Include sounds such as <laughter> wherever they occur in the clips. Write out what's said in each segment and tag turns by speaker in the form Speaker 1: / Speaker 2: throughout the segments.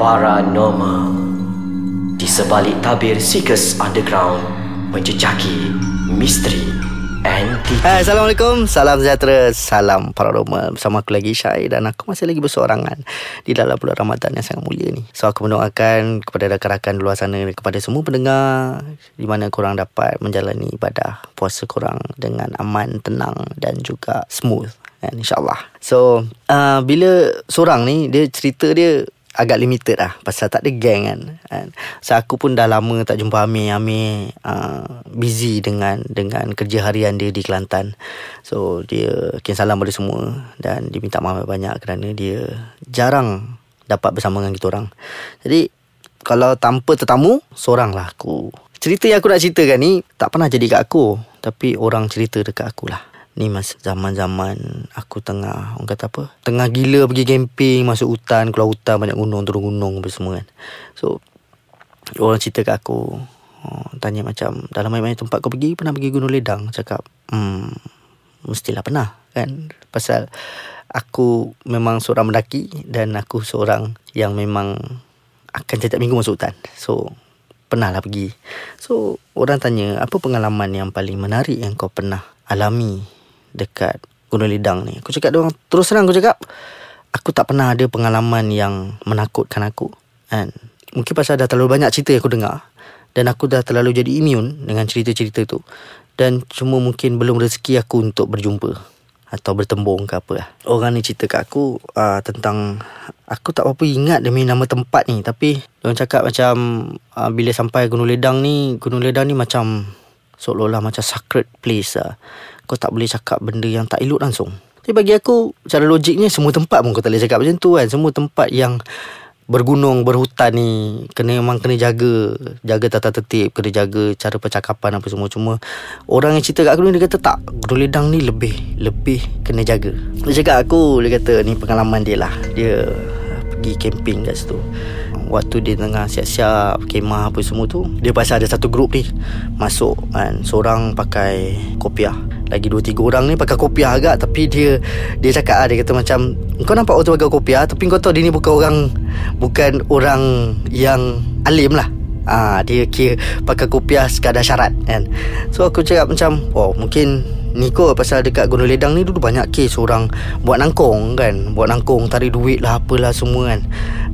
Speaker 1: paranormal. Di sebalik tabir Seekers Underground Menjejaki misteri entiti
Speaker 2: Hai, Assalamualaikum. Salam sejahtera Salam paranormal. Bersama aku lagi Syai Dan aku masih lagi bersorangan Di dalam bulan Ramadan yang sangat mulia ni. So aku mendoakan Kepada rakan-rakan di luar sana Kepada semua pendengar Di mana korang dapat Menjalani ibadah Puasa korang Dengan aman, tenang Dan juga smooth. Kan, InsyaAllah. So uh, Bila Seorang ni Dia cerita dia agak limited lah pasal tak ada gang kan. kan. So aku pun dah lama tak jumpa Amir. Amir uh, busy dengan dengan kerja harian dia di Kelantan. So dia kirim salam pada semua dan dia minta maaf banyak kerana dia jarang dapat bersama dengan kita orang. Jadi kalau tanpa tetamu, seorang lah aku. Cerita yang aku nak ceritakan ni tak pernah jadi kat aku. Tapi orang cerita dekat aku lah. Ni masa zaman-zaman aku tengah orang kata apa? Tengah gila pergi camping, masuk hutan, keluar hutan banyak gunung, turun gunung apa semua kan. So orang cerita kat aku oh, tanya macam dalam banyak-banyak tempat kau pergi pernah pergi Gunung Ledang? Cakap hmm mestilah pernah kan. Pasal aku memang seorang mendaki dan aku seorang yang memang akan setiap minggu masuk hutan. So pernah lah pergi. So orang tanya apa pengalaman yang paling menarik yang kau pernah alami dekat Gunung Lidang ni. Aku cakap dia orang terus terang aku cakap aku tak pernah ada pengalaman yang menakutkan aku. Kan? Mungkin pasal dah terlalu banyak cerita yang aku dengar dan aku dah terlalu jadi imun dengan cerita-cerita tu. Dan cuma mungkin belum rezeki aku untuk berjumpa atau bertembung ke apa lah. Orang ni cerita kat aku uh, tentang aku tak apa ingat demi nama tempat ni tapi orang cakap macam uh, bila sampai Gunung Ledang ni, Gunung Ledang ni macam seolah-olah macam sacred place lah kau tak boleh cakap benda yang tak elok langsung. Tapi bagi aku, cara logiknya semua tempat pun kau tak boleh cakap macam tu kan. Semua tempat yang bergunung, berhutan ni, kena memang kena jaga. Jaga tata tertib, kena jaga cara percakapan apa semua. Cuma orang yang cerita kat aku ni, dia kata tak. Gunung Ledang ni lebih, lebih kena jaga. Dia cakap aku, dia kata ni pengalaman dia lah. Dia pergi camping kat situ Waktu dia tengah siap-siap Kemah apa semua tu Dia pasal ada satu grup ni Masuk kan Seorang pakai kopiah lagi dua tiga orang ni pakai kopiah agak tapi dia dia cakap ah dia kata macam kau nampak orang tu pakai kopiah tapi kau tahu dia ni bukan orang bukan orang yang alim lah Ah dia kira pakai kopiah sekadar syarat kan. So aku cakap macam oh mungkin ni kot pasal dekat Gunung Ledang ni dulu banyak kes orang buat nangkong kan. Buat nangkong tarik duit lah apalah semua kan.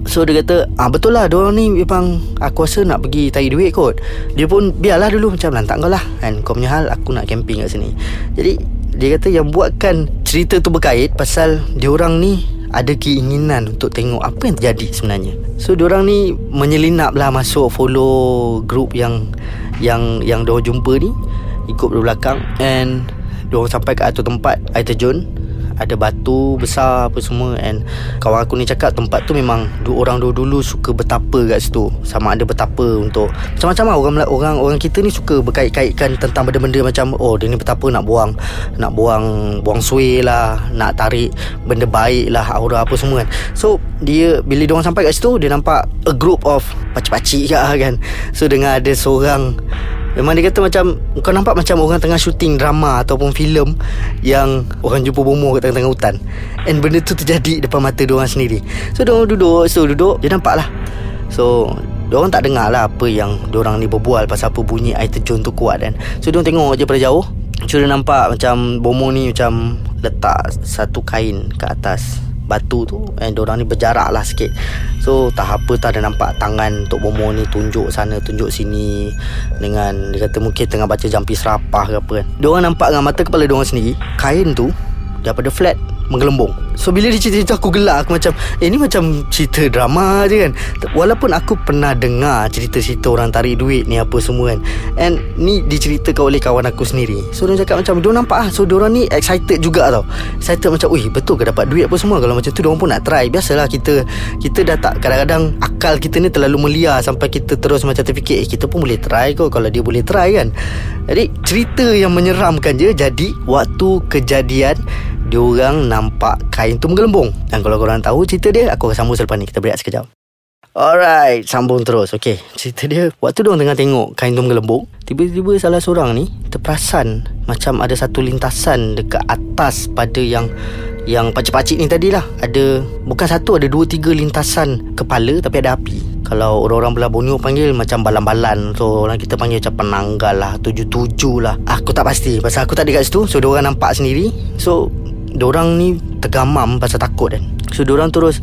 Speaker 2: So dia kata ah betul lah dia ni memang aku rasa nak pergi tarik duit kot. Dia pun biarlah dulu macam lantak kau lah kan. Kau punya hal aku nak camping kat sini. Jadi dia kata yang buatkan cerita tu berkait pasal dia orang ni ada keinginan untuk tengok apa yang terjadi sebenarnya. So diorang ni menyelinap lah masuk follow group yang yang yang diorang jumpa ni ikut belakang and diorang sampai ke atas tempat air terjun ada batu besar apa semua and kawan aku ni cakap tempat tu memang dua orang dulu-dulu suka betapa kat situ. Sama ada betapa untuk macam-macam lah orang orang orang kita ni suka berkait-kaitkan tentang benda-benda macam oh dia ni betapa nak buang nak buang buang suai lah nak tarik benda baik lah aura apa semua kan. So dia bila dia orang sampai kat situ dia nampak a group of pacik-pacik <laughs> kan. So dengan ada seorang Memang dia kata macam Kau nampak macam orang tengah syuting drama Ataupun filem Yang orang jumpa bomoh kat tengah-tengah hutan. And benda tu terjadi depan mata dia orang sendiri. So dia orang duduk So duduk Dia nampak lah So dia orang tak dengar lah Apa yang dia orang ni berbual Pasal apa bunyi air terjun tu kuat kan. So dia orang tengok je pada jauh. Dia nampak macam bomoh ni macam Letak satu kain ke atas batu tu And orang ni berjarak lah sikit. So tak apa tak ada nampak tangan Tok Bomo ni tunjuk sana tunjuk sini Dengan dia kata mungkin tengah baca jampi serapah ke apa kan. Diorang nampak dengan mata kepala diorang sendiri Kain tu daripada flat menggelembung. So bila dia cerita aku gelak. Aku macam Eh ni macam cerita drama je kan. Walaupun aku pernah dengar Cerita-cerita orang tarik duit ni Apa semua kan. And ni diceritakan oleh kawan aku sendiri. So dia cakap macam Dia nampak lah So dia orang ni excited juga tau. Excited macam Wih betul ke dapat duit apa semua? Kalau macam tu dia orang pun nak try. Biasalah kita Kita dah tak Kadang-kadang Akal kita ni terlalu melia Sampai kita terus macam terfikir Eh kita pun boleh try kot Kalau dia boleh try kan. Jadi cerita yang menyeramkan je Jadi waktu kejadian Dia orang nampak kain tu menggelembung. Dan kalau korang tahu cerita dia Aku akan sambung selepas ni. Kita berehat sekejap. Alright Sambung terus. Okay Cerita dia. Waktu dia tengah tengok Kain tu menggelembung Tiba-tiba salah seorang ni Terperasan Macam ada satu lintasan Dekat atas pada yang Yang pakcik-pakcik ni tadi lah Ada Bukan satu Ada dua tiga lintasan Kepala Tapi ada api. Kalau orang-orang belah Borneo panggil Macam balan-balan. So orang kita panggil macam penanggal lah Tujuh-tujuh lah. Aku tak pasti. Pasal aku tak ada kat situ So orang nampak sendiri. So Diorang ni Tergamam Pasal takut kan. So diorang terus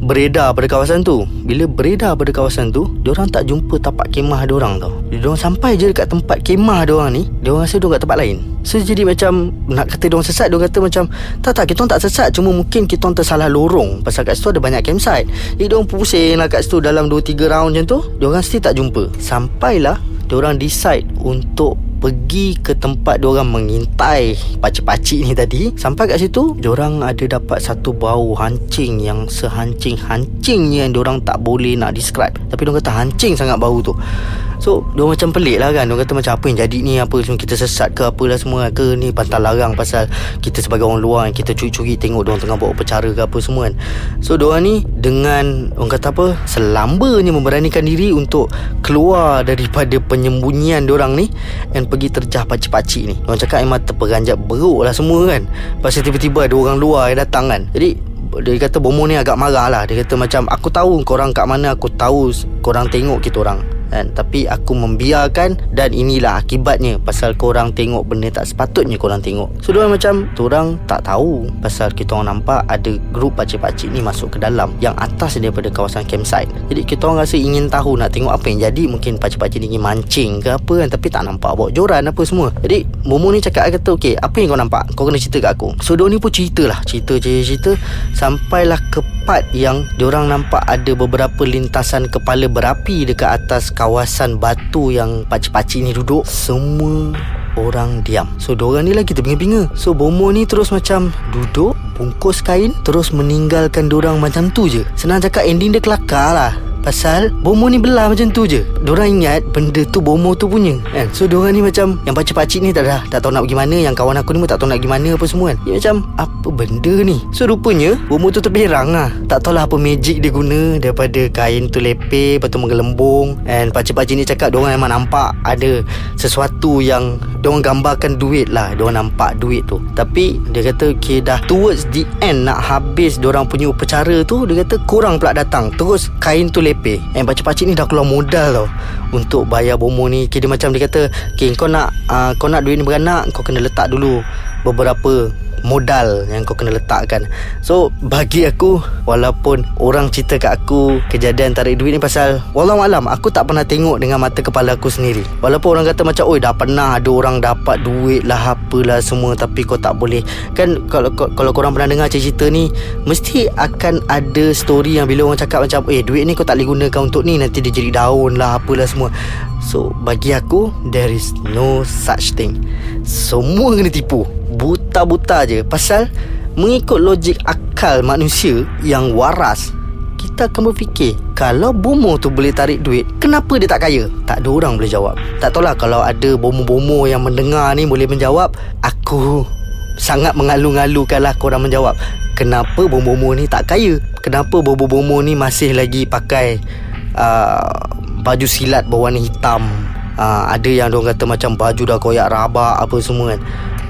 Speaker 2: beredar pada kawasan tu. Bila beredar pada kawasan tu Diorang tak jumpa tapak kemah diorang tau. Diorang sampai je dekat tempat kemah diorang ni Diorang rasa diorang kat tempat lain. So jadi macam Nak kata diorang sesat Diorang kata macam Tak tak kita tak sesat Cuma mungkin kita tersalah lorong. Pasal kat situ ada banyak campsite. Jadi diorang pusing lah kat situ Dalam 2-3 round macam tu Diorang still tak jumpa. Sampailah Diorang decide untuk pergi ke tempat diorang mengintai pacik-pacik ni tadi sampai kat situ diorang ada dapat satu bau hancing yang sehancing-hancingnya yang diorang tak boleh nak describe. Tapi diorang kata hancing sangat bau tu So dia macam pelik lah kan. Dia kata macam apa yang jadi ni Apa semua kita sesat ke Apalah semua ke Ni. Pantal larang pasal Kita sebagai orang luar Kita curi-curi tengok Diorang tengah buat upacara ke apa semua kan. So diorang ni Dengan Orang kata apa Selambanya memberanikan diri Untuk Keluar daripada penyembunyian diorang ni Dan pergi terjah pacik-pacik ni. Diorang cakap memang terperanjat beruk lah semua kan. Pasal tiba-tiba ada orang luar yang datang kan. Jadi dia kata Bomo ni agak marah lah. Dia kata macam Aku tahu korang kat mana Aku tahu korang tengok kita orang kan? Tapi aku membiarkan Dan inilah akibatnya. Pasal korang tengok benda tak sepatutnya korang tengok. So diorang macam Diorang tak tahu Pasal kita orang nampak Ada grup pakcik-pakcik ni masuk ke dalam Yang atas daripada kawasan campsite. Jadi kita orang rasa ingin tahu Nak tengok apa yang jadi. Mungkin pakcik-pakcik ni ingin mancing ke apa kan Tapi tak nampak. Bawa joran apa semua. Jadi Momo ni cakap kata Okay apa yang kau nampak? Kau kena cerita kat aku. So diorang ni pun cerita lah. Cerita-cerita Sampailah ke part yang diorang nampak ada beberapa lintasan kepala berapi dekat atas kawasan batu yang pacik-pacik ni duduk semua orang diam. So diorang ni lagi terbinga-binga. So Bomo ni terus macam duduk Bungkus kain Terus meninggalkan diorang macam tu je. Senang cakap ending dia kelakar lah Pasal Bomo ni belah macam tu je. Diorang ingat Benda tu Bomo tu punya kan? So diorang ni macam Yang pacik-pacik ni tak dah Tak tahu nak pergi mana Yang kawan aku ni pun tak tahu nak pergi mana Apa semua kan? Dia macam Apa benda ni? So rupanya Bomo tu terperang lah. Tak tahulah apa magic dia guna Daripada kain tu lepeh Lepas tu menggelembung. And pacik-pacik ni cakap Diorang memang nampak Ada Sesuatu yang Diorang gambarkan duit lah. Diorang nampak duit tu. Tapi Dia kata Okay dah Towards the end Nak habis Diorang punya upacara tu Dia kata Kurang pula datang. Terus kain tu lepeh And pakcik-pakcik ni dah keluar modal tau. Untuk bayar bomo ni Kira macam dia kata Okay kau nak uh, Kau nak duit ni beranak Kau kena letak dulu Beberapa modal yang kau kena letakkan. So bagi aku Walaupun orang cerita kat aku Kejadian tarik duit ni pasal Wallahualam aku tak pernah tengok dengan mata kepala aku sendiri. Walaupun orang kata macam Oi dah pernah ada orang dapat duit lah Apalah semua Tapi kau tak boleh. Kan kalau kalau korang pernah dengar cerita ni Mesti akan ada story yang bila orang cakap macam Eh duit ni kau tak boleh gunakan untuk ni Nanti dia jadi daun lah Apalah semua. So bagi aku There is no such thing. Semua kena tipu Buta-buta je. Pasal Mengikut logik akal manusia Yang waras kita akan berfikir Kalau bomo tu boleh tarik duit Kenapa dia tak kaya? Tak ada orang boleh jawab. Tak tahulah kalau ada bomo-bomo yang mendengar ni Boleh menjawab. Aku sangat mengalu-ngalukan lah korang menjawab. Kenapa bomo-bomo ni tak kaya? Kenapa bomo-bomo ni masih lagi pakai uh, Baju silat berwarna hitam? Uh, Ada yang orang kata macam baju dah koyak rabak apa semua kan.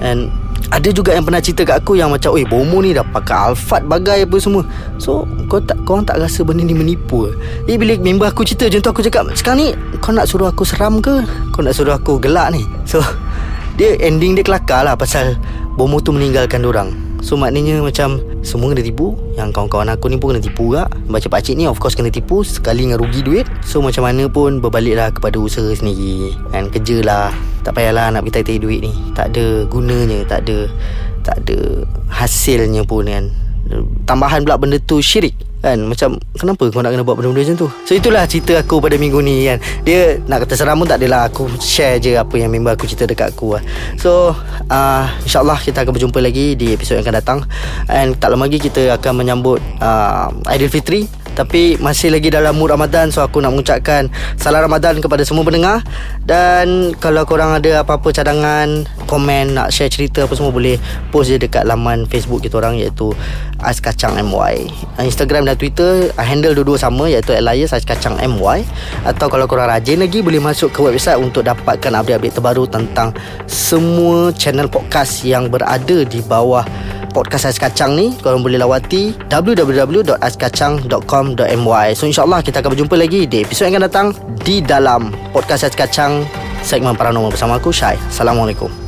Speaker 2: And ada juga yang pernah cerita kat aku yang macam Oi Bomo ni dah pakai alfat bagai apa semua. So kau tak kau tak rasa benda ni menipu Eh bila member aku cerita macam tu aku cakap Sekarang ni kau nak suruh aku seram ke? Kau nak suruh aku gelak ni? So dia ending dia kelakar lah pasal Bomo tu meninggalkan orang. So maknanya macam Semua kena tipu. Yang kawan-kawan aku ni pun kena tipu juga. Baca pakcik ni of course kena tipu. Sekali dengan rugi duit. So macam mana pun Berbaliklah kepada usaha sendiri. Dan kerja lah. Tak payahlah nak pergi tai duit ni. Tak ada gunanya Tak ada Tak ada Hasilnya pun kan. Tambahan pula benda tu syirik Kan macam Kenapa kau nak kena buat benda-benda macam tu? So itulah cerita aku pada minggu ni kan. Dia nak kata seram pun tak adalah Aku share je apa yang member aku cerita dekat aku lah So uh, InsyaAllah kita akan berjumpa lagi Di episod yang akan datang. And tak lama lagi kita akan menyambut uh, Aidilfitri tapi masih lagi dalam mood Ramadan So aku nak mengucapkan Salam Ramadan kepada semua pendengar. Dan Kalau korang ada apa-apa cadangan Komen Nak share cerita apa semua Boleh post je dekat laman Facebook kita orang Iaitu Ais Kacang MY Instagram dan Twitter Handle dua-dua sama Iaitu Elias Ais Kacang MY Atau kalau korang rajin lagi Boleh masuk ke website Untuk dapatkan update-update terbaru Tentang Semua channel podcast Yang berada di bawah podcast Ais Kacang ni korang boleh lawati www.aiskacang.com.my so insyaAllah kita akan berjumpa lagi di episod yang akan datang di dalam podcast Ais Kacang segmen paranormal bersama aku Syai. Assalamualaikum